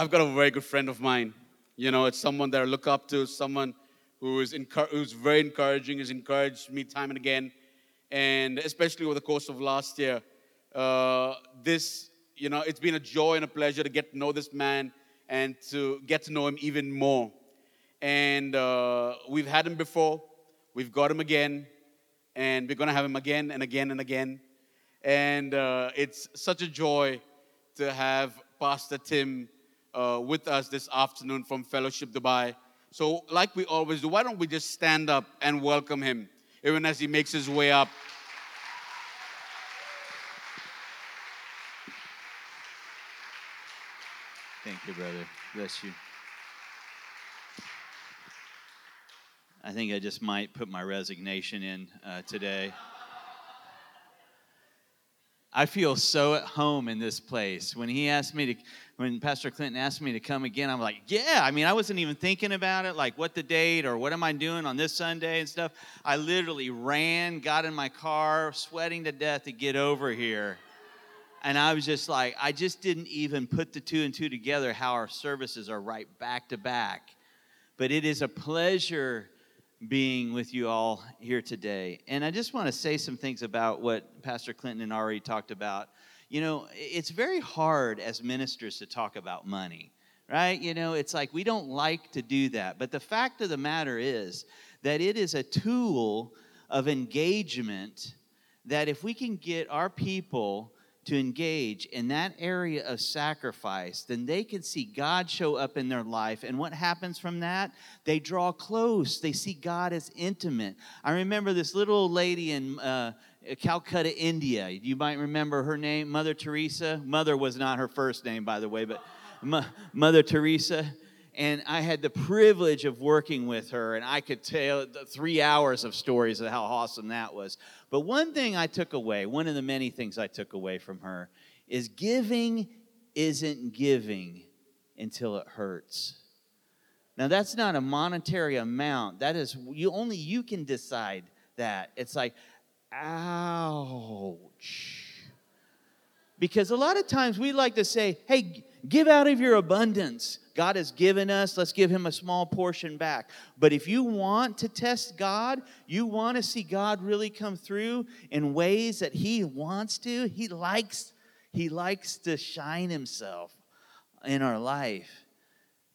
I've got a very good friend of mine. You know, it's someone that I look up to, someone who is encour- who's very encouraging, has encouraged me time and again, and especially over the course of last year. Uh, this, you know, it's been a joy and a pleasure to get to know this man and to get to know him even more. And uh, we've had him before, we've got him again, and we're going to have him again and again and again. And uh, it's such a joy to have Pastor Tim uh, with us this afternoon from Fellowship Dubai. So, like we always do, why don't we just stand up and welcome him, even as he makes his way up? Thank you, brother. Bless you. I think I just might put my resignation in uh, today. I feel so at home in this place. When he asked me to, when Pastor Clinton asked me to come again, I'm like, yeah. I mean, I wasn't even thinking about it, like what the date or what am I doing on this Sunday and stuff. I literally ran, got in my car, sweating to death to get over here. And I was just like, I just didn't even put the two and two together how our services are right back to back. But it is a pleasure being with you all here today. And I just want to say some things about what Pastor Clinton and already talked about. You know, it's very hard as ministers to talk about money, right? You know, it's like we don't like to do that. But the fact of the matter is that it is a tool of engagement that if we can get our people to engage in that area of sacrifice, then they can see God show up in their life. And what happens from that? They draw close. They see God as intimate. I remember this little lady in uh, Uh, Calcutta, India. You might remember her name, Mother Teresa. Mother was not her first name, by the way, but Mother Teresa and I had the privilege of working with her, and I could tell three hours of stories of how awesome that was. But one thing I took away, one of the many things I took away from her, is giving isn't giving until it hurts. Now that's not a monetary amount. That is you only you can decide that. It's like, ouch. Because a lot of times we like to say, hey, give out of your abundance. God has given us, let's give him a small portion back. But if you want to test God, you want to see God really come through in ways that he wants to, he likes he likes to shine himself in our life.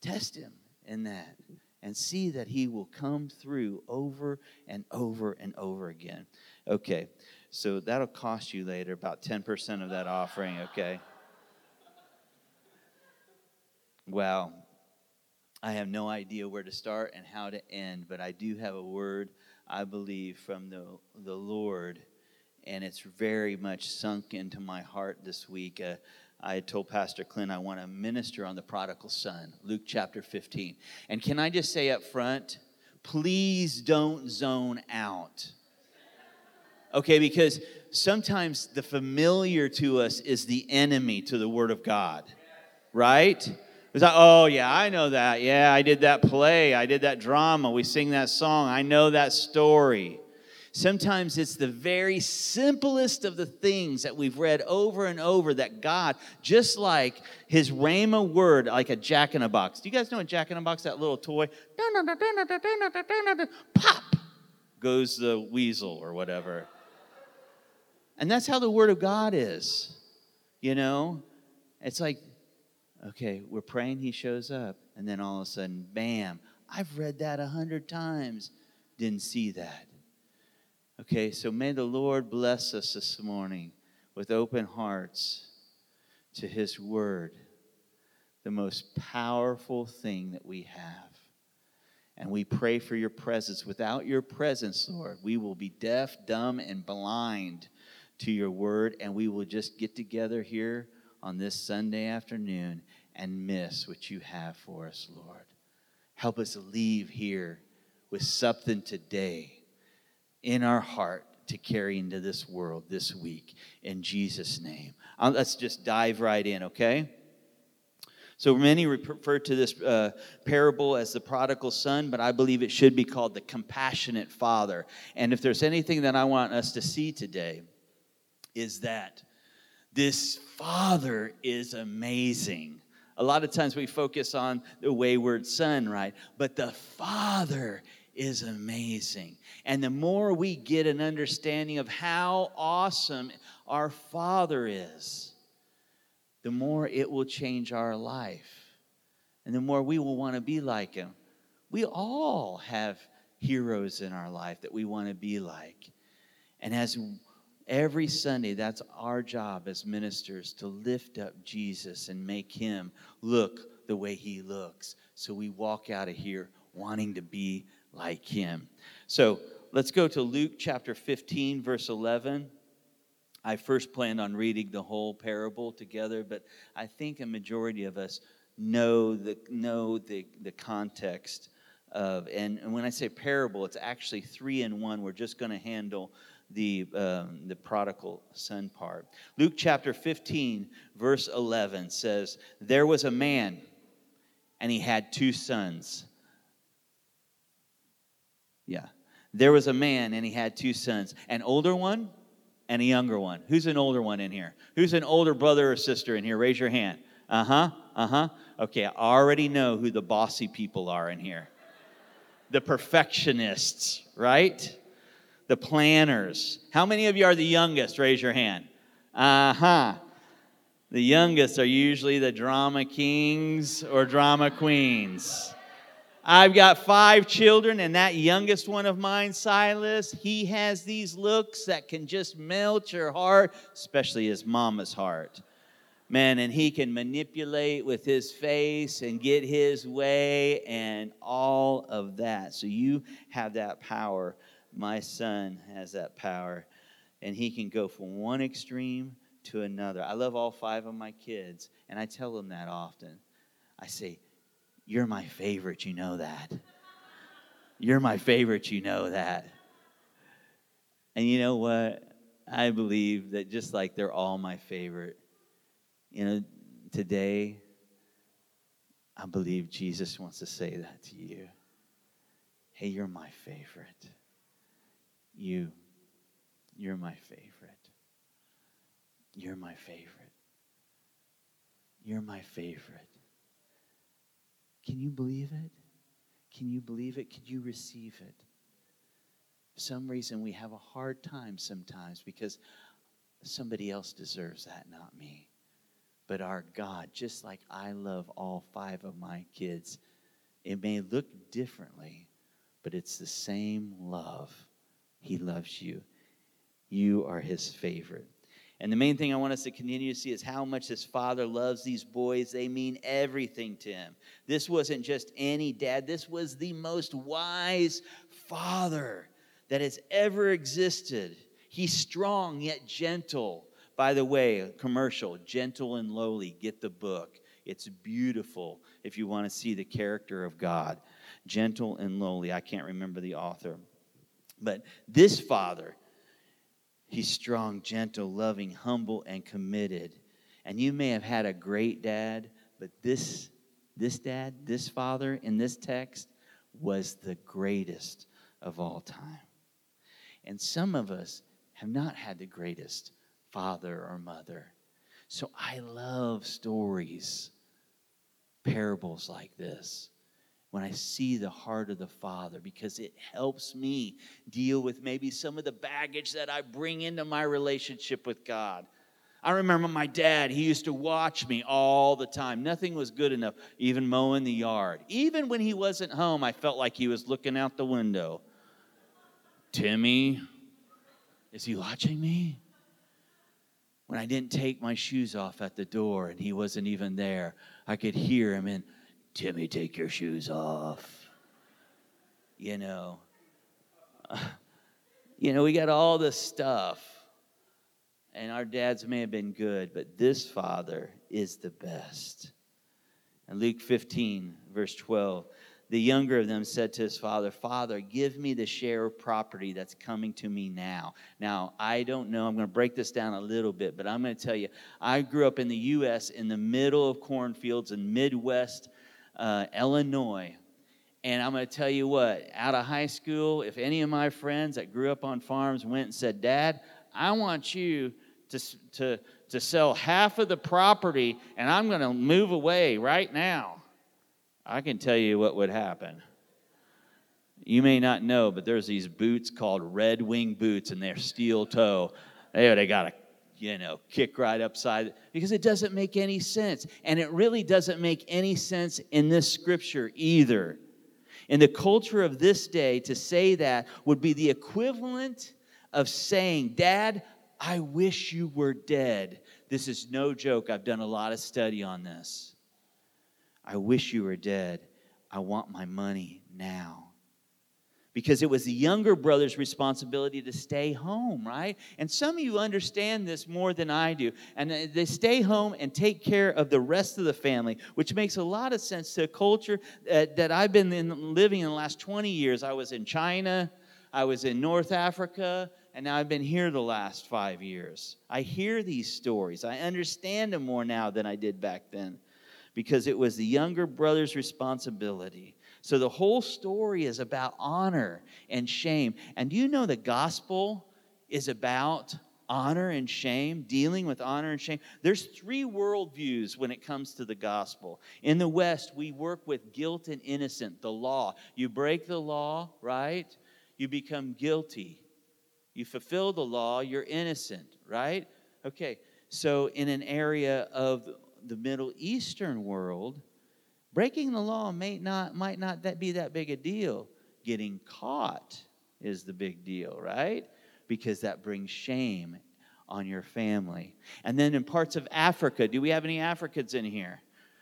Test him in that and see that he will come through over and over and over again. Okay. So that'll cost you later about 10% of that offering, okay? Well, I have no idea where to start and how to end, but I do have a word, I believe, from the, the Lord, and it's very much sunk into my heart this week. Uh, I told Pastor Clint I want to minister on the prodigal son, Luke chapter 15. And can I just say up front, please don't zone out. Okay, because sometimes the familiar to us is the enemy to the Word of God, right? It's like, oh, yeah, I know that. Yeah, I did that play. I did that drama. We sing that song. I know that story. Sometimes it's the very simplest of the things that we've read over and over that God, just like his Rhema word, like a jack in a box. Do you guys know a jack in a box, that little toy? Pop goes the weasel or whatever. And that's how the word of God is. You know? It's like Okay, we're praying he shows up, and then all of a sudden, bam, I've read that a hundred times, didn't see that. Okay, so may the Lord bless us this morning with open hearts to his word, the most powerful thing that we have. And we pray for your presence. Without your presence, Lord, we will be deaf, dumb, and blind to your word, and we will just get together here on this Sunday afternoon and miss what you have for us, Lord. Help us leave here with something today in our heart to carry into this world this week. In Jesus' name. Um, let's just dive right in, okay? So many refer to this uh, parable as the prodigal son, but I believe it should be called the compassionate father. And if there's anything that I want us to see today, is that this Father is amazing. A lot of times we focus on the wayward son, right? But the father is amazing. And the more we get an understanding of how awesome our father is, the more it will change our life. And the more we will want to be like him. We all have heroes in our life that we want to be like. And as every Sunday, that's our job as ministers to lift up Jesus and make him look the way he looks. So we walk out of here wanting to be like him. So let's go to Luke chapter 15, verse 11. I first planned on reading the whole parable together, but I think a majority of us know the, know the, the context of, and, and when I say parable, it's actually three in one. We're just going to handle the, um, the prodigal son part. Luke chapter 15, verse 11 says, There was a man, and he had two sons. Yeah. There was a man, and he had two sons, an older one and a younger one. Who's an older one in here? Who's an older brother or sister in here? Raise your hand. Uh huh. Uh huh. Okay, I already know who the bossy people are in here the perfectionists, right? The planners. How many of you are the youngest? Raise your hand. Uh huh. The youngest are usually the drama kings or drama queens. I've got five children, and that youngest one of mine, Silas, he has these looks that can just melt your heart, especially his mama's heart man, and he can manipulate with his face and get his way and all of that. So you have that power. My son has that power, and he can go from one extreme to another. I love all five of my kids, and I tell them that often. I say, You're my favorite, you know that. You're my favorite, you know that. And you know what? I believe that just like they're all my favorite, you know, today, I believe Jesus wants to say that to you. Hey, you're my favorite. You, you're my favorite. You're my favorite. You're my favorite. Can you believe it? Can you believe it? Can you receive it? Some reason, we have a hard time sometimes because somebody else deserves that, not me but our God, just like I love all five of my kids. It may look differently, but it's the same love. He loves you. You are his favorite. And the main thing I want us to continue to see is how much his father loves these boys. They mean everything to him. This wasn't just any dad, this was the most wise father that has ever existed. He's strong yet gentle. By the way, commercial, gentle and lowly, get the book. It's beautiful if you want to see the character of God. Gentle and lowly. I can't remember the author. But this father, he's strong, gentle, loving, humble, and committed. And you may have had a great dad, but this this dad, this father in this text was the greatest of all time. And some of us have not had the greatest father or mother. So I love stories, parables like this, when I see the heart of the Father, because it helps me deal with maybe some of the baggage that I bring into my relationship with God. I remember my dad, he used to watch me all the time. Nothing was good enough, even mowing the yard. Even when he wasn't home, I felt like he was looking out the window. Timmy, is he watching me? when I didn't take my shoes off at the door and he wasn't even there, I could hear him and, Timmy, take your shoes off. You know, you know, we got all this stuff, and our dads may have been good, but this father is the best. And Luke 15, verse 12 the younger of them said to his father, Father, give me the share of property that's coming to me now. Now, I don't know, I'm going to break this down a little bit, but I'm going to tell you, I grew up in the U.S. in the middle of cornfields in Midwest uh, Illinois. And I'm going to tell you what, out of high school, if any of my friends that grew up on farms went and said, Dad, I want you to, to, to sell half of the property and I'm going to move away right now, I can tell you what would happen. You may not know, but there's these boots called Red Wing boots, and they're steel toe. They, they got a you know, kick right upside because it doesn't make any sense. And it really doesn't make any sense in this scripture either. In the culture of this day, to say that would be the equivalent of saying, Dad, I wish you were dead. This is no joke. I've done a lot of study on this. I wish you were dead. I want my money now because it was the younger brother's responsibility to stay home, right? And some of you understand this more than I do. And they stay home and take care of the rest of the family, which makes a lot of sense to a culture uh, that I've been in, living in the last 20 years. I was in China, I was in North Africa, and now I've been here the last five years. I hear these stories, I understand them more now than I did back then because it was the younger brother's responsibility so the whole story is about honor and shame. And do you know the gospel is about honor and shame, dealing with honor and shame? There's three worldviews when it comes to the gospel. In the West, we work with guilt and innocent, the law. You break the law, right? You become guilty. You fulfill the law, you're innocent, right? Okay, so in an area of the Middle Eastern world, Breaking the law may not, might not that be that big a deal. Getting caught is the big deal, right? Because that brings shame on your family. And then in parts of Africa, do we have any Africans in here?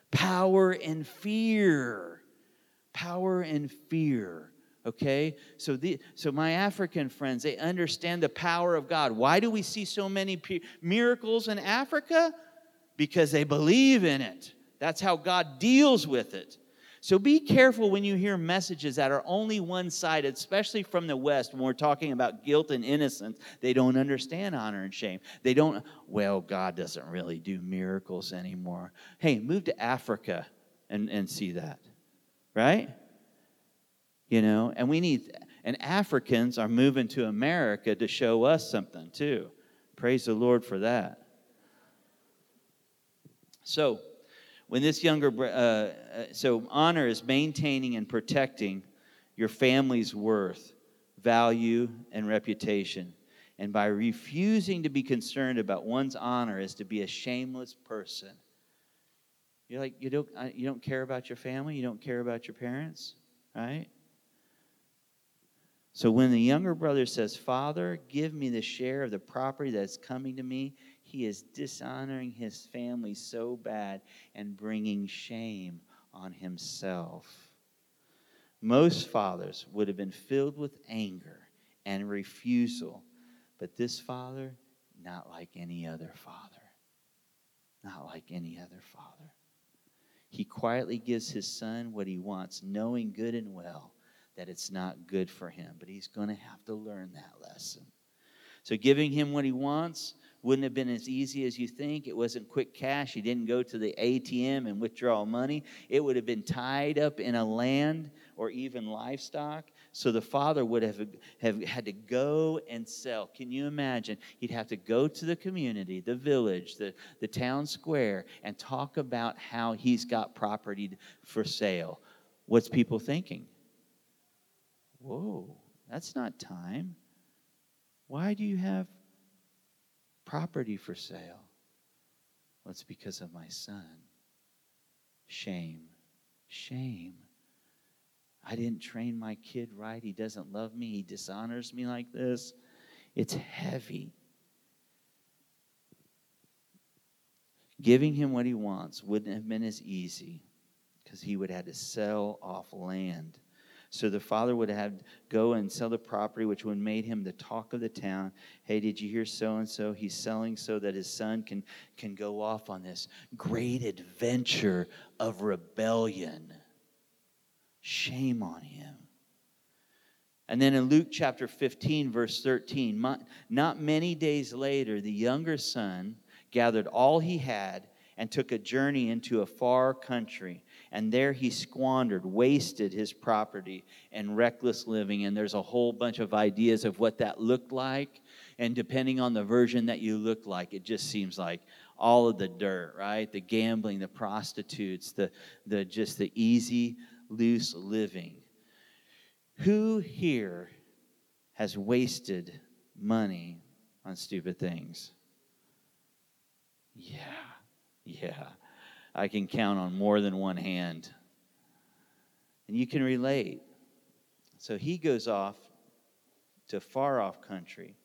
Power and fear. Power and fear. Okay? So the so my African friends, they understand the power of God. Why do we see so many miracles in Africa? Because they believe in it. That's how God deals with it. So be careful when you hear messages that are only one sided, especially from the West, when we're talking about guilt and innocence. They don't understand honor and shame. They don't, well, God doesn't really do miracles anymore. Hey, move to Africa and, and see that, right? You know, and we need, and Africans are moving to America to show us something too. Praise the Lord for that. So, when this younger, uh, uh, so honor is maintaining and protecting your family's worth, value, and reputation. And by refusing to be concerned about one's honor is to be a shameless person. You're like, you don't, uh, you don't care about your family, you don't care about your parents, right? So when the younger brother says, Father, give me the share of the property that's coming to me, he is dishonoring his family so bad and bringing shame on himself. Most fathers would have been filled with anger and refusal, but this father, not like any other father. Not like any other father. He quietly gives his son what he wants, knowing good and well that it's not good for him, but he's going to have to learn that lesson. So, giving him what he wants wouldn't have been as easy as you think. It wasn't quick cash. He didn't go to the ATM and withdraw money. It would have been tied up in a land or even livestock. So the father would have, have had to go and sell. Can you imagine? He'd have to go to the community, the village, the, the town square, and talk about how he's got property for sale. What's people thinking? Whoa, that's not time. Why do you have property for sale. Well, it's because of my son. Shame. Shame. I didn't train my kid right. He doesn't love me. He dishonors me like this. It's heavy. Giving him what he wants wouldn't have been as easy because he would have had to sell off land so the father would have go and sell the property, which would made him the talk of the town. Hey, did you hear so and so? He's selling so that his son can, can go off on this great adventure of rebellion. Shame on him. And then in Luke chapter 15, verse 13, not many days later, the younger son gathered all he had and took a journey into a far country And there he squandered, wasted his property, and reckless living. And there's a whole bunch of ideas of what that looked like. And depending on the version that you look like, it just seems like all of the dirt, right? The gambling, the prostitutes, the, the just the easy, loose living. Who here has wasted money on stupid things? Yeah, yeah. I can count on more than one hand. And you can relate. So he goes off to far off country.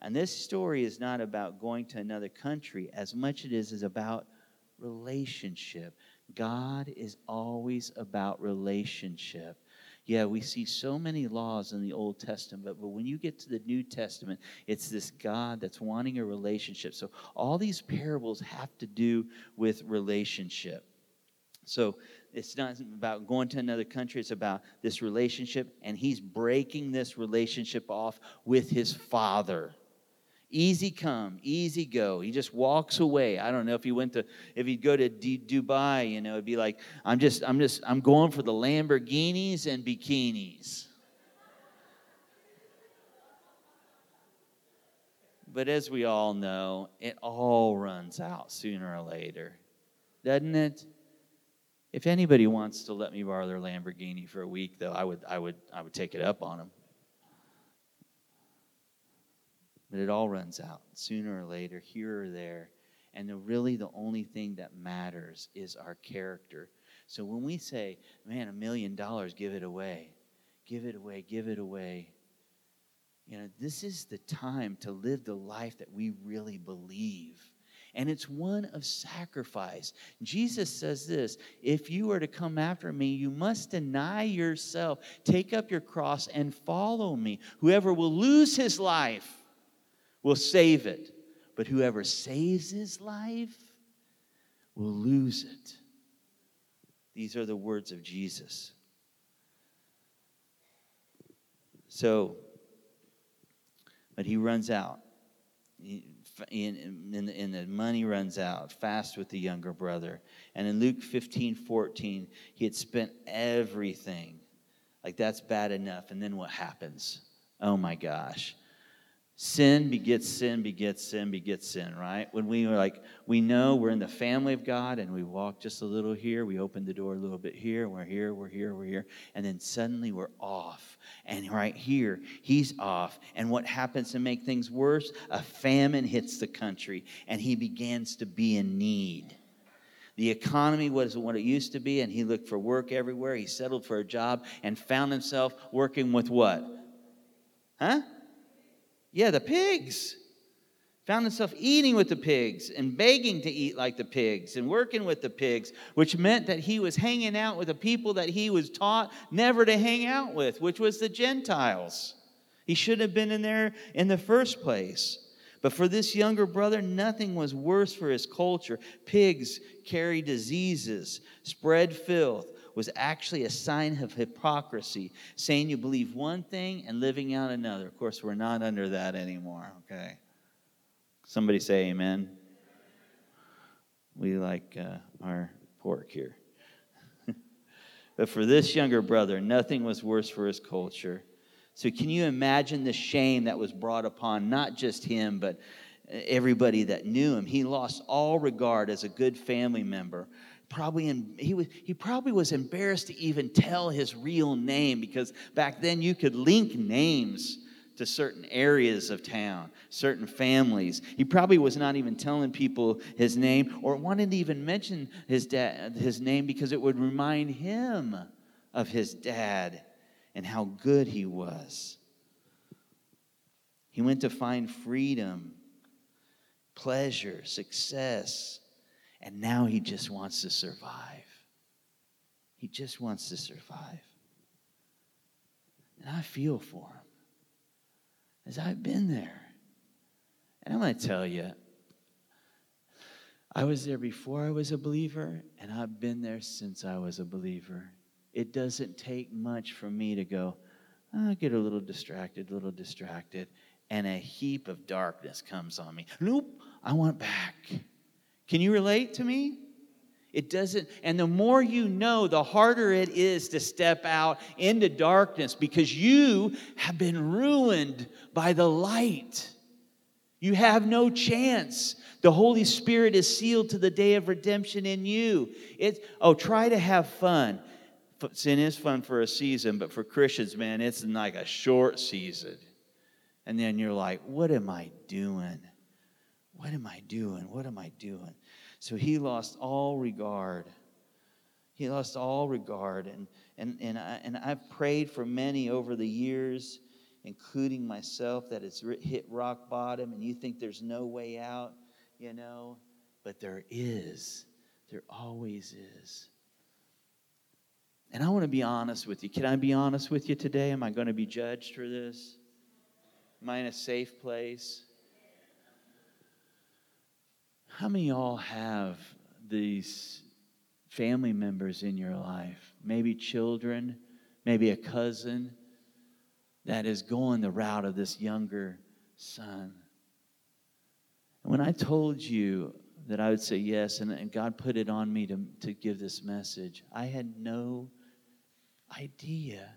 And this story is not about going to another country as much it is is about relationship. God is always about relationship. Yeah, we see so many laws in the Old Testament, but when you get to the New Testament, it's this God that's wanting a relationship. So all these parables have to do with relationship. So it's not about going to another country, it's about this relationship, and he's breaking this relationship off with his father easy come, easy go. He just walks away. I don't know if he went to, if he'd go to D- Dubai, you know, it'd be like, I'm just, I'm just, I'm going for the Lamborghinis and bikinis. But as we all know, it all runs out sooner or later, doesn't it? If anybody wants to let me borrow their Lamborghini for a week, though, I would, I would, I would take it up on them. But it all runs out sooner or later, here or there. And the, really, the only thing that matters is our character. So when we say, man, a million dollars, give it away, give it away, give it away, you know, this is the time to live the life that we really believe. And it's one of sacrifice. Jesus says this if you are to come after me, you must deny yourself, take up your cross, and follow me. Whoever will lose his life will save it. But whoever saves his life will lose it. These are the words of Jesus. So, but he runs out. And, and, the money runs out fast with the younger brother. And in Luke 15 14, he had spent everything. Like that's bad enough. And then what happens? Oh my gosh. Sin begets sin, begets sin, begets sin, right? When we are like, we know we're in the family of God and we walk just a little here, we open the door a little bit here, we're here, we're here, we're here, and then suddenly we're off. And right here, he's off. And what happens to make things worse? A famine hits the country and he begins to be in need. The economy wasn't what it used to be, and he looked for work everywhere. He settled for a job and found himself working with what? Huh? Yeah, the pigs. Found himself eating with the pigs and begging to eat like the pigs and working with the pigs, which meant that he was hanging out with the people that he was taught never to hang out with, which was the Gentiles. He should have been in there in the first place. But for this younger brother, nothing was worse for his culture. Pigs carry diseases, spread filth, was actually a sign of hypocrisy, saying you believe one thing and living out another. Of course, we're not under that anymore, okay? Somebody say amen. We like uh, our pork here. but for this younger brother, nothing was worse for his culture. So, can you imagine the shame that was brought upon not just him, but everybody that knew him? He lost all regard as a good family member probably in, he was he probably was embarrassed to even tell his real name because back then you could link names to certain areas of town, certain families. He probably was not even telling people his name or wanted to even mention his dad his name because it would remind him of his dad and how good he was. He went to find freedom, pleasure, success, and now he just wants to survive. He just wants to survive. And I feel for him as I've been there. And I'm going to tell you, I was there before I was a believer, and I've been there since I was a believer. It doesn't take much for me to go, oh, get a little distracted, a little distracted, and a heap of darkness comes on me. Nope, I want back. Can you relate to me? It doesn't, and the more you know, the harder it is to step out into darkness because you have been ruined by the light. You have no chance. The Holy Spirit is sealed to the day of redemption in you. It, oh, try to have fun. Sin is fun for a season, but for Christians, man, it's like a short season. And then you're like, what am I doing? What am I doing? What am I doing? So he lost all regard. He lost all regard. And, and, and, I, and I've prayed for many over the years including myself, that it's hit rock bottom and you think there's no way out, you know, but there is. There always is. And I want to be honest with you. Can I be honest with you today? Am I going to be judged for this? Am I in a safe place? How many y'all have these family members in your life? Maybe children, maybe a cousin, that is going the route of this younger son. And when I told you that I would say yes, and, and God put it on me to, to give this message, I had no idea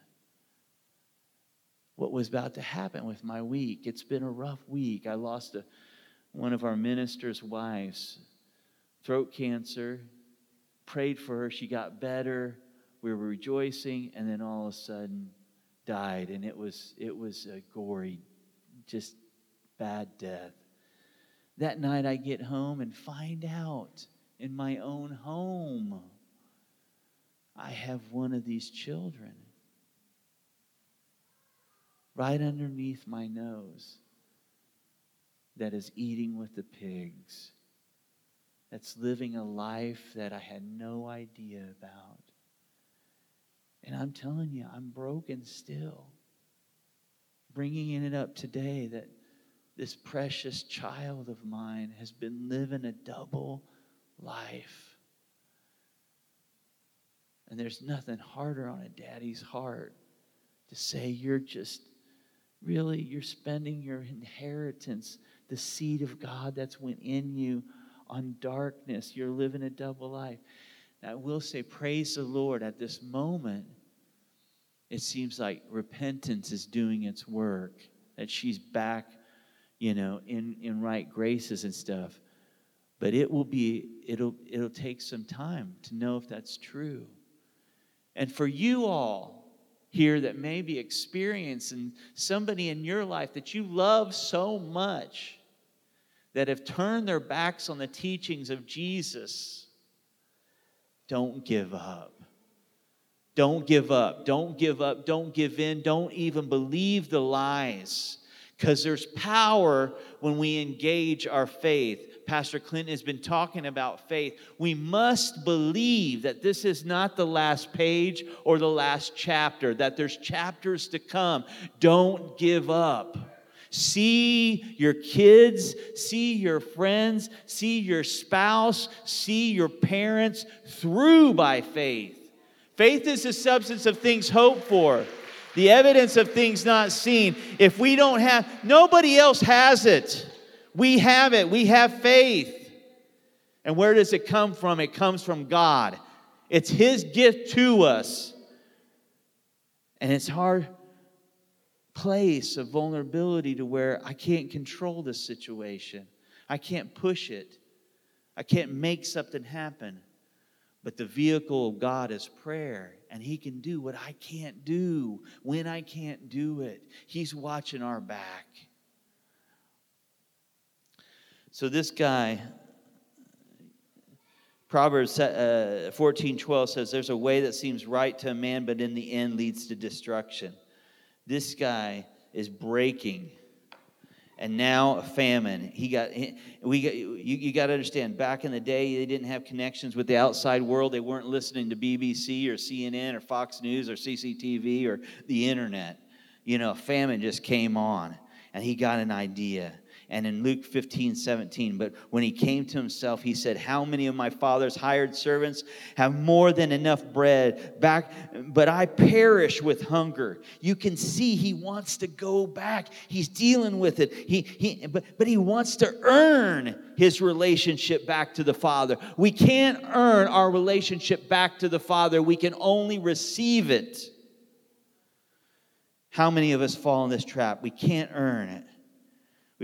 what was about to happen with my week. It's been a rough week. I lost a, one of our minister's wives, throat cancer, prayed for her. She got better. We were rejoicing, and then all of a sudden, died, and it was it was a gory, just bad death. That night I get home and find out in my own home I have one of these children right underneath my nose that is eating with the pigs, that's living a life that I had no idea about. And I'm telling you, I'm broken still. Bringing it up today that this precious child of mine has been living a double life. And there's nothing harder on a daddy's heart to say, You're just really, you're spending your inheritance, the seed of God that's within you, on darkness. You're living a double life. I will say, praise the Lord at this moment. It seems like repentance is doing its work, that she's back, you know, in, in right graces and stuff. But it will be, it'll, it'll take some time to know if that's true. And for you all here that may be experiencing somebody in your life that you love so much that have turned their backs on the teachings of Jesus don't give up. Don't give up. Don't give up. Don't give in. Don't even believe the lies. Because there's power when we engage our faith. Pastor Clinton has been talking about faith. We must believe that this is not the last page or the last chapter, that there's chapters to come. Don't give up. See your kids, see your friends, see your spouse, see your parents through by faith. Faith is the substance of things hoped for, the evidence of things not seen. If we don't have, nobody else has it. We have it. We have faith. And where does it come from? It comes from God. It's His gift to us. And it's our place of vulnerability to where I can't control this situation. I can't push it. I can't make something happen. But the vehicle of God is prayer, and He can do what I can't do when I can't do it. He's watching our back. So, this guy, Proverbs uh, 14 12 says, There's a way that seems right to a man, but in the end leads to destruction. This guy is breaking. And now a famine. He got we got you, you got to understand. Back in the day, they didn't have connections with the outside world. They weren't listening to BBC or CNN or Fox News or CCTV or the internet. You know, famine just came on, and he got an idea. And in Luke 15, 17, but when he came to himself, he said, How many of my father's hired servants have more than enough bread back, but I perish with hunger? You can see he wants to go back. He's dealing with it. He, he, but, but he wants to earn his relationship back to the Father. We can't earn our relationship back to the Father, we can only receive it. How many of us fall in this trap? We can't earn it.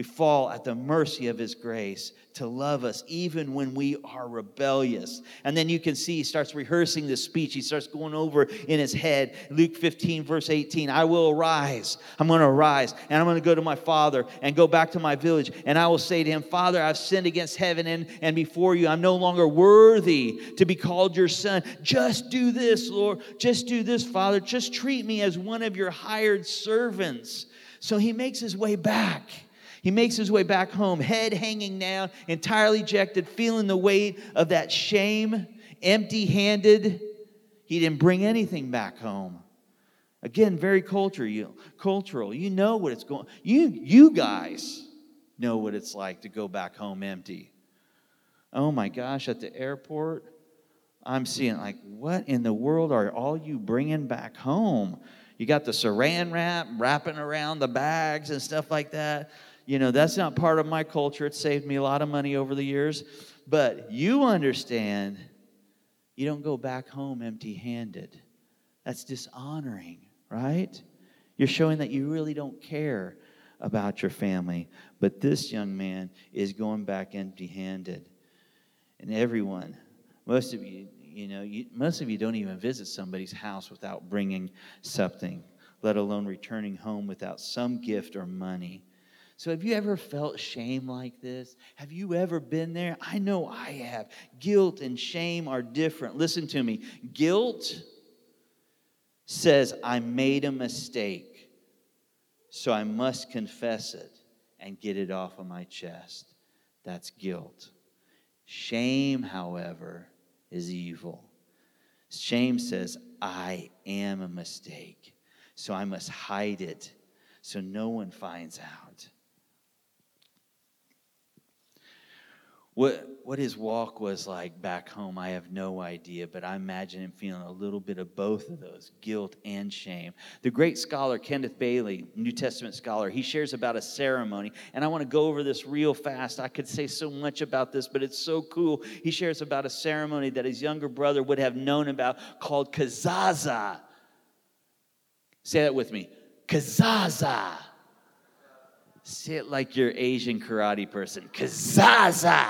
We fall at the mercy of His grace to love us even when we are rebellious. And then you can see he starts rehearsing this speech. He starts going over in his head. Luke 15, verse 18 I will arise. I'm going to arise and I'm going to go to my father and go back to my village. And I will say to him, Father, I've sinned against heaven and, and before you. I'm no longer worthy to be called your son. Just do this, Lord. Just do this, Father. Just treat me as one of your hired servants. So he makes his way back. He makes his way back home, head hanging down, entirely ejected, feeling the weight of that shame, empty handed. He didn't bring anything back home. Again, very cultural. Cultural. You know what it's going. You you guys know what it's like to go back home empty. Oh my gosh, at the airport, I'm seeing like, what in the world are all you bringing back home? You got the saran wrap wrapping around the bags and stuff like that. You know, that's not part of my culture. It saved me a lot of money over the years. But you understand, you don't go back home empty handed. That's dishonoring, right? You're showing that you really don't care about your family. But this young man is going back empty handed. And everyone, most of you, you know, you, most of you don't even visit somebody's house without bringing something, let alone returning home without some gift or money. So, have you ever felt shame like this? Have you ever been there? I know I have. Guilt and shame are different. Listen to me. Guilt says, I made a mistake, so I must confess it and get it off of my chest. That's guilt. Shame, however, is evil. Shame says, I am a mistake, so I must hide it so no one finds out. What, what his walk was like back home, I have no idea, but I imagine him feeling a little bit of both of those guilt and shame. The great scholar Kenneth Bailey, New Testament scholar, he shares about a ceremony, and I want to go over this real fast. I could say so much about this, but it's so cool. He shares about a ceremony that his younger brother would have known about called kazaza. Say that with me kazaza. Say it like your Asian karate person. Kazaza.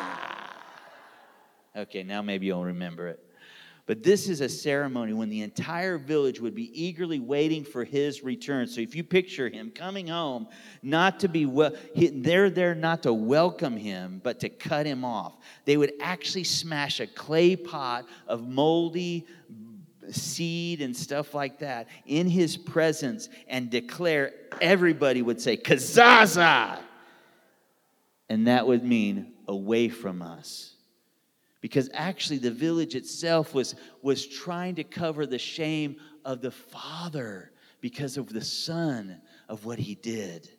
Okay, now maybe you'll remember it. But this is a ceremony when the entire village would be eagerly waiting for his return. So if you picture him coming home, not to be well, they're there not to welcome him, but to cut him off. They would actually smash a clay pot of moldy seed and stuff like that in his presence and declare, everybody would say, Kazaza! And that would mean away from us. Because actually, the village itself was, was trying to cover the shame of the father because of the son of what he did.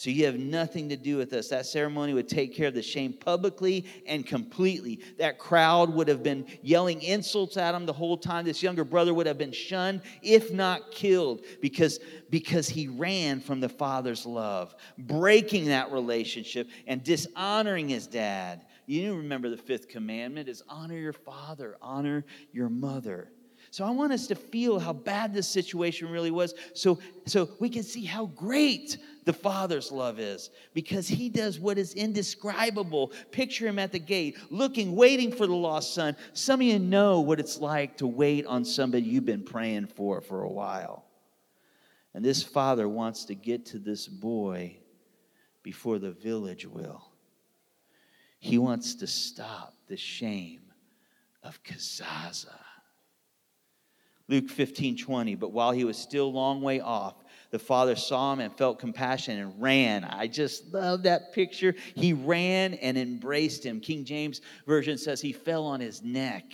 So you have nothing to do with us. That ceremony would take care of the shame publicly and completely. That crowd would have been yelling insults at him the whole time. This younger brother would have been shunned, if not killed, because, because he ran from the father's love, breaking that relationship and dishonoring his dad. You remember the fifth commandment is honor your father, honor your mother. So I want us to feel how bad this situation really was so, so we can see how great the Father's love is because He does what is indescribable. Picture Him at the gate, looking, waiting for the lost son. Some of you know what it's like to wait on somebody you've been praying for for a while. And this Father wants to get to this boy before the village will. He wants to stop the shame of Kazaza. Luke 15, 20. But while he was still a long way off, the father saw him and felt compassion and ran. I just love that picture. He ran and embraced him. King James Version says he fell on his neck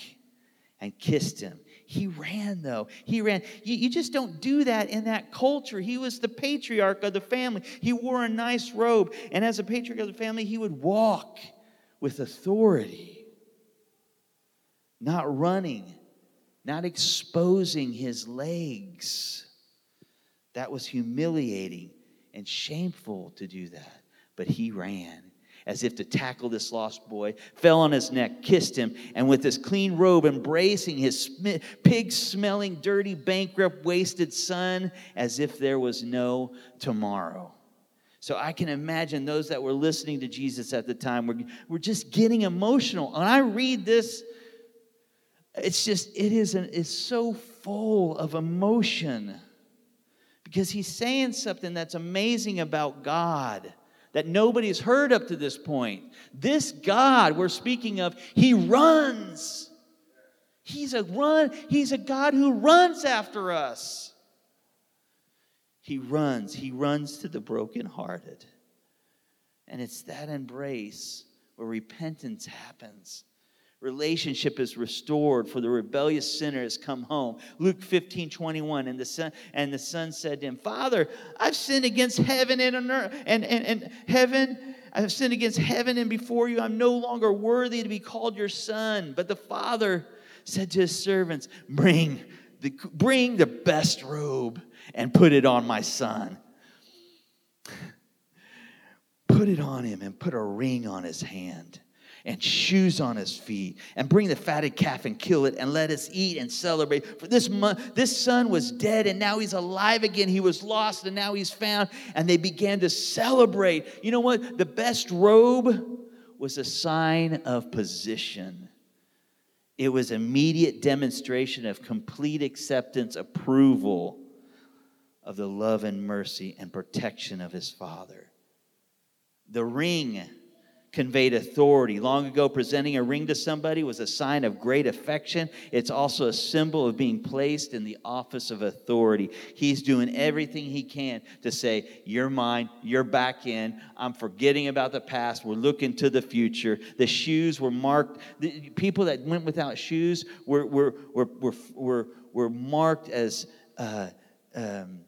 and kissed him. He ran, though. He ran. You, you, just don't do that in that culture. He was the patriarch of the family. He wore a nice robe. And as a patriarch of the family, he would walk with authority, not running, not exposing his legs. That was humiliating and shameful to do that. But he ran as if to tackle this lost boy, fell on his neck, kissed him, and with his clean robe embracing his pig smelling, dirty, bankrupt, wasted son, as if there was no tomorrow. So I can imagine those that were listening to Jesus at the time were, were just getting emotional. And I read this, it's just, it is an, it's so full of emotion because he's saying something that's amazing about God that nobody's heard up to this point. This God we're speaking of, he runs. He's a run, he's a God who runs after us. He runs, he runs to the brokenhearted. And it's that embrace where repentance happens relationship is restored for the rebellious sinner has come home. Luke 15 21 and the son and the son said to him father i've sinned against heaven and, and, and, and heaven i've sinned against heaven and before you. I'm no longer worthy to be called your son. But the father said to his servants bring the, bring the best robe and put it on my son. Put it on him and put a ring on his hand and shoes on his feet and bring the fatted calf and kill it and let us eat and celebrate. For this month this son was dead and now he's alive again. He was lost and now he's found. And they began to celebrate. You know what? The best robe was a sign of position. It was immediate demonstration of complete acceptance approval of the love and mercy and protection of his father. The ring conveyed authority. Long ago, presenting a ring to somebody was a sign of great affection. It's also a symbol of being placed in the office of authority. He's doing everything he can to say, You're mine, you're back in. I'm forgetting about the past. We're looking to the future. The shoes were marked, the people that went without shoes were, were, were, were, were, were marked as uh, um,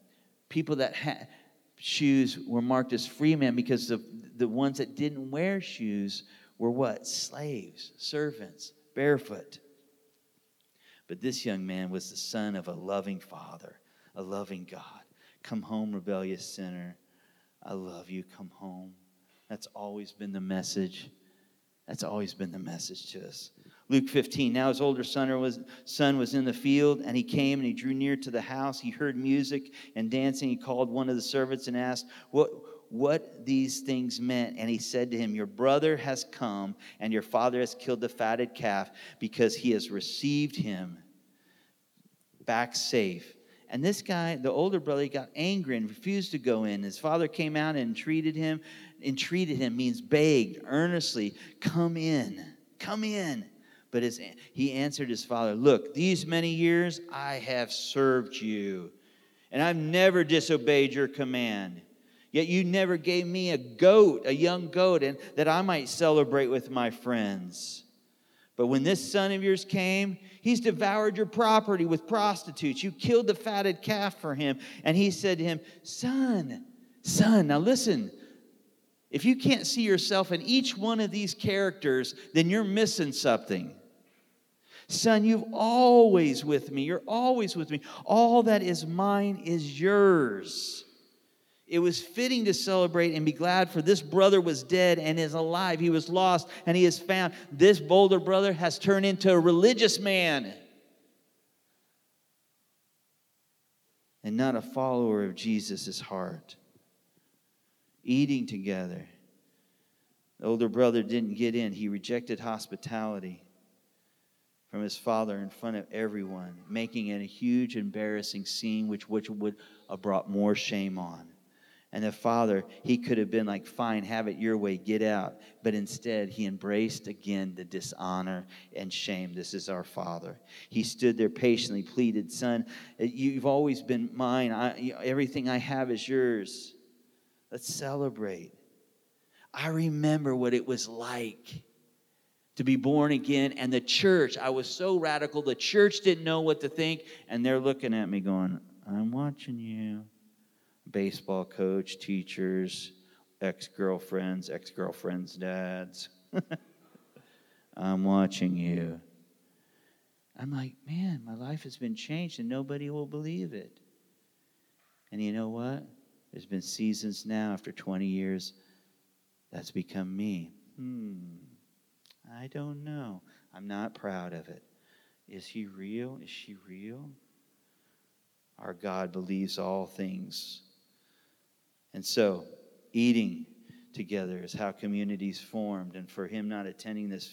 people that had shoes were marked as free men because of the ones that didn't wear shoes were what? Slaves, servants, barefoot. But this young man was the son of a loving father, a loving God. Come home, rebellious sinner. I love you. Come home. That's always been the message. That's always been the message to us. Luke 15. Now his older son was, son was in the field, and he came and he drew near to the house. He heard music and dancing. He called one of the servants and asked, What, what these things meant. And he said to him, Your brother has come, and your father has killed the fatted calf because he has received him back safe. And this guy, the older brother, he got angry and refused to go in. His father came out and entreated him. Entreated him means begged earnestly, Come in, come in. But his, he answered his father, Look, these many years I have served you, and I've never disobeyed your command. Yet you never gave me a goat, a young goat, and that I might celebrate with my friends. But when this son of yours came, he's devoured your property with prostitutes. You killed the fatted calf for him. And he said to him, Son, son, now listen. If you can't see yourself in each one of these characters, then you're missing something. Son, you've always with me. You're always with me. All that is mine is yours. It was fitting to celebrate and be glad, for this brother was dead and is alive. He was lost and he is found. This bolder brother has turned into a religious man and not a follower of Jesus' heart. Eating together. The older brother didn't get in, he rejected hospitality from his father in front of everyone, making it a huge, embarrassing scene, which, which would have brought more shame on. And the father, he could have been like, fine, have it your way, get out. But instead, he embraced again the dishonor and shame. This is our father. He stood there patiently, pleaded, Son, you've always been mine. I, everything I have is yours. Let's celebrate. I remember what it was like to be born again. And the church, I was so radical, the church didn't know what to think. And they're looking at me going, I'm watching you. Baseball coach, teachers, ex girlfriends, ex girlfriends' dads. I'm watching you. I'm like, man, my life has been changed and nobody will believe it. And you know what? There's been seasons now after 20 years that's become me. Hmm. I don't know. I'm not proud of it. Is he real? Is she real? Our God believes all things. And so, eating together is how communities formed. And for him not attending this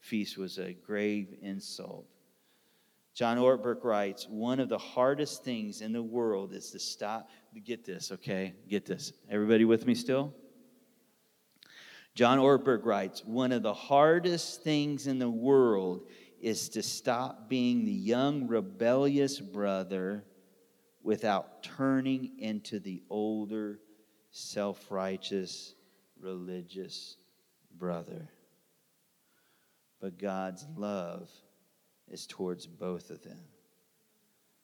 feast was a grave insult. John Ortberg writes, one of the hardest things in the world is to stop. Get this, okay? Get this. Everybody with me still? John Ortberg writes, one of the hardest things in the world is to stop being the young, rebellious brother without turning into the older, self righteous, religious brother. But God's love is towards both of them.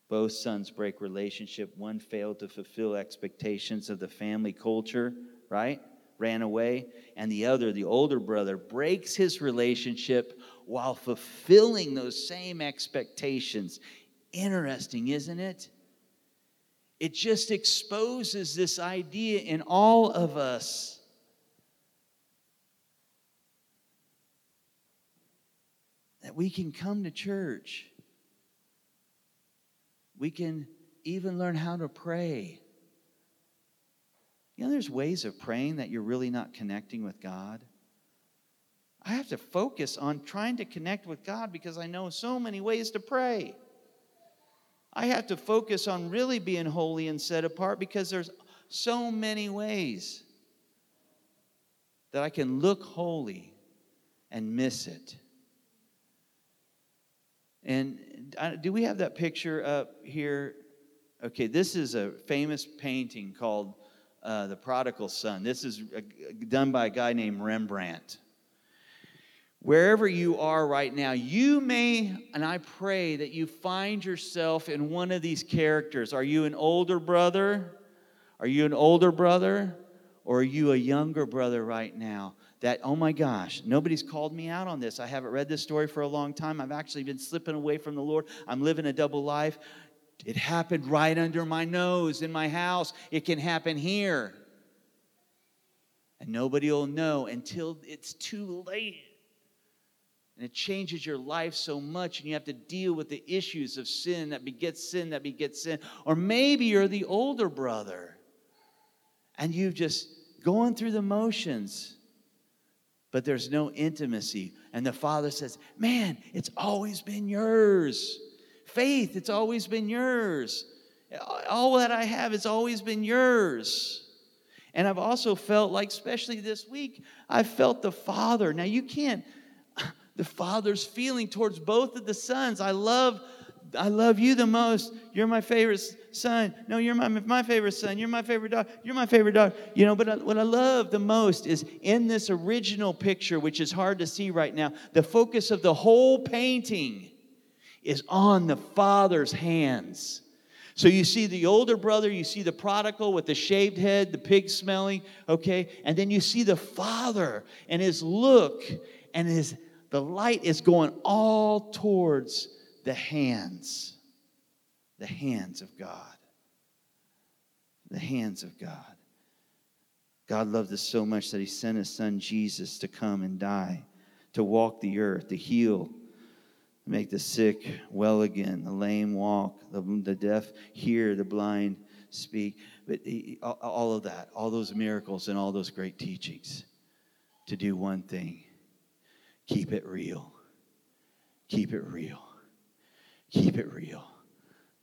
Both sons break relationship. One failed to fulfill expectations of the family culture, right? Ran away. And the other, the older brother, breaks his relationship while fulfilling those same expectations. Interesting, isn't it? It just exposes this idea in all of us that we can come to church. We can even learn how to pray. You know, there's ways of praying that you're really not connecting with God. I have to focus on trying to connect with God because I know so many ways to pray. I have to focus on really being holy and set apart because there's so many ways that I can look holy and miss it. And uh, do we have that picture up here? Okay, this is a famous painting called uh, The Prodigal Son. This is a, done by a guy named Rembrandt. Wherever you are right now, you may, and I pray that you find yourself in one of these characters. Are you an older brother? Are you an older brother? Or are you a younger brother right now? That, oh my gosh, nobody's called me out on this. I haven't read this story for a long time. I've actually been slipping away from the Lord. I'm living a double life. It happened right under my nose in my house. It can happen here. And nobody will know until it's too late. And it changes your life so much, and you have to deal with the issues of sin that begets sin, that begets sin. Or maybe you're the older brother, and you've just going through the motions but there's no intimacy. And the father says, Man, it's always been yours. Faith, it's always been yours. All that I have has always been yours. And I've also felt like, especially this week, I felt the father. Now, you can't, the father's feeling towards both of the sons. I love I love you the most. You're my favorite son. No, you're my, my favorite son. You're my favorite daughter. You're my favorite daughter. You know, but I, what I love the most is in this original picture, which is hard to see right now, the focus of the whole painting is on the father's hands. So you see the older brother, you see the prodigal with the shaved head, the pig smelling, okay? And then you see the father and his look and his the light is going all towards the hands, the hands of God. The hands of God. God loved us so much that he sent his son Jesus to come and die, to walk the earth, to heal, make the sick well again, the lame walk, the, the deaf hear, the blind speak. But he, all of that, all those miracles and all those great teachings to do one thing keep it real. Keep it real. Keep it real.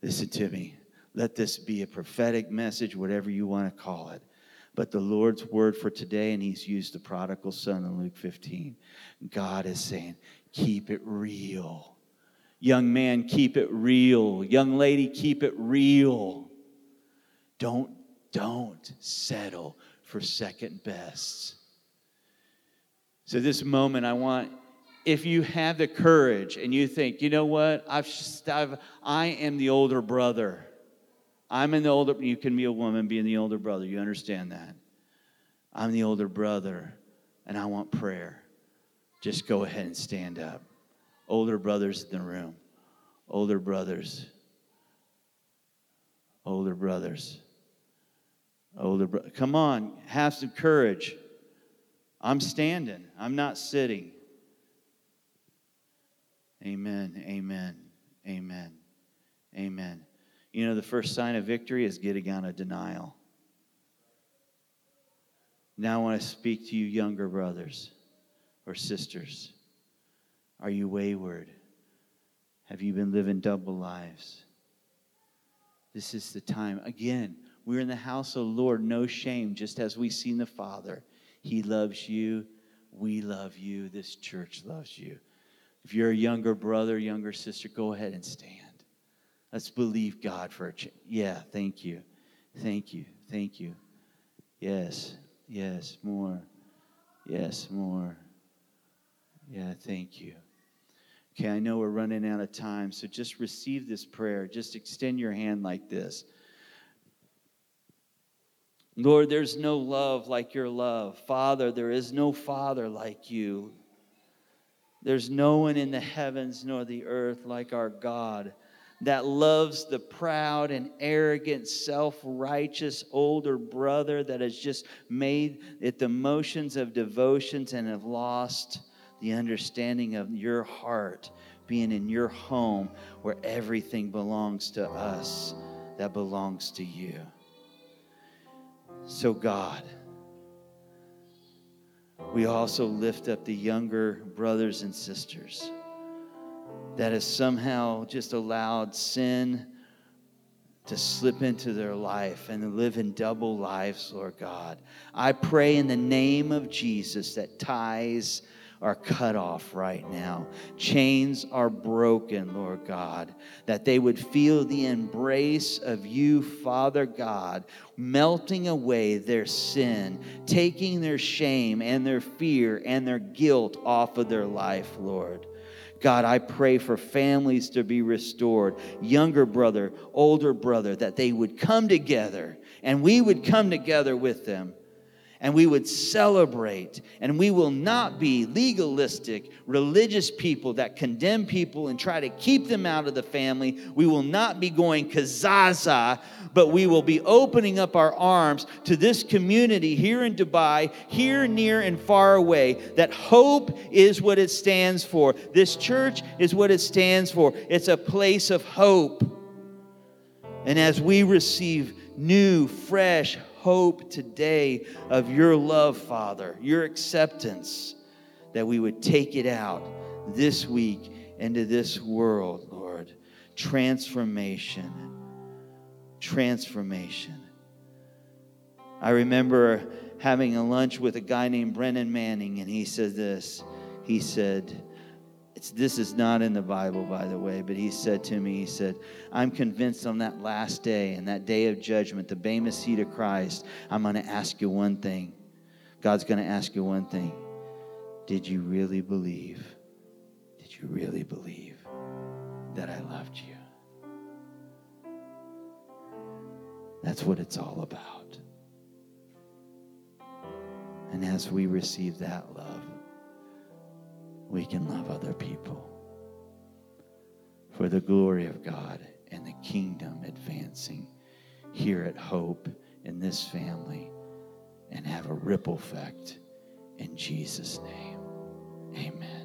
Listen to me. Let this be a prophetic message, whatever you want to call it. But the Lord's word for today, and He's used the prodigal son in Luke 15. God is saying, keep it real. Young man, keep it real. Young lady, keep it real. Don't, don't settle for second best. So, this moment, I want if you have the courage and you think, you know what, I've, I've I am the older brother. I'm the older. You can be a woman being the older brother. You understand that? I'm the older brother, and I want prayer. Just go ahead and stand up. Older brothers in the room. Older brothers. Older brothers. Older bro- Come on, have some courage. I'm standing. I'm not sitting. Amen. Amen. Amen. Amen. You know, the first sign of victory is getting out of denial. Now I want to speak to you, younger brothers or sisters. Are you wayward? Have you been living double lives? This is the time. Again, we're in the house of the Lord, no shame, just as we've seen the Father. He loves you. We love you. This church loves you. If you're a younger brother, younger sister, go ahead and stand. Let's believe God for a change. Yeah, thank you. Thank you. Thank you. Yes, yes, more. Yes, more. Yeah, thank you. Okay, I know we're running out of time, so just receive this prayer. Just extend your hand like this. Lord, there's no love like your love. Father, there is no Father like you. There's no one in the heavens nor the earth like our God that loves the proud and arrogant, self righteous older brother that has just made it the motions of devotions and have lost the understanding of your heart being in your home where everything belongs to us that belongs to you. So, God, we also lift up the younger brothers and sisters that has somehow just allowed sin to slip into their life and live in double lives, Lord God. I pray in the name of Jesus that ties are cut off right now. Chains are broken, Lord God, that they would feel the embrace of you, Father God, melting away their sin, taking their shame and their fear and their guilt off of their life, Lord. God, I pray for families to be restored, younger brother, older brother, that they would come together and we would come together with them and we would celebrate, and we will not be legalistic, religious people that condemn people and try to keep them out of the family. We will not be going kezazah, but we will be opening up our arms to this community here in Dubai, here, near, and far away, that hope is what it stands for. This church is what it stands for. It's a place of hope. And as we receive new, fresh hope today of your love, Father, your acceptance, that we would take it out this week into this world, Lord. Transformation. Transformation. I remember having a lunch with a guy named Brennan Manning, and he said this. He said, it's, this is not in the Bible, by the way, but he said to me, he said, I'm convinced on that last day, and that day of judgment, the Bema seat of Christ, I'm going to ask you one thing. God's going to ask you one thing. Did you really believe? Did you really believe that I loved you? That's what it's all about. And as we receive that love, we can love other people for the glory of God and the kingdom advancing here at Hope in this family and have a ripple effect in Jesus' name. Amen.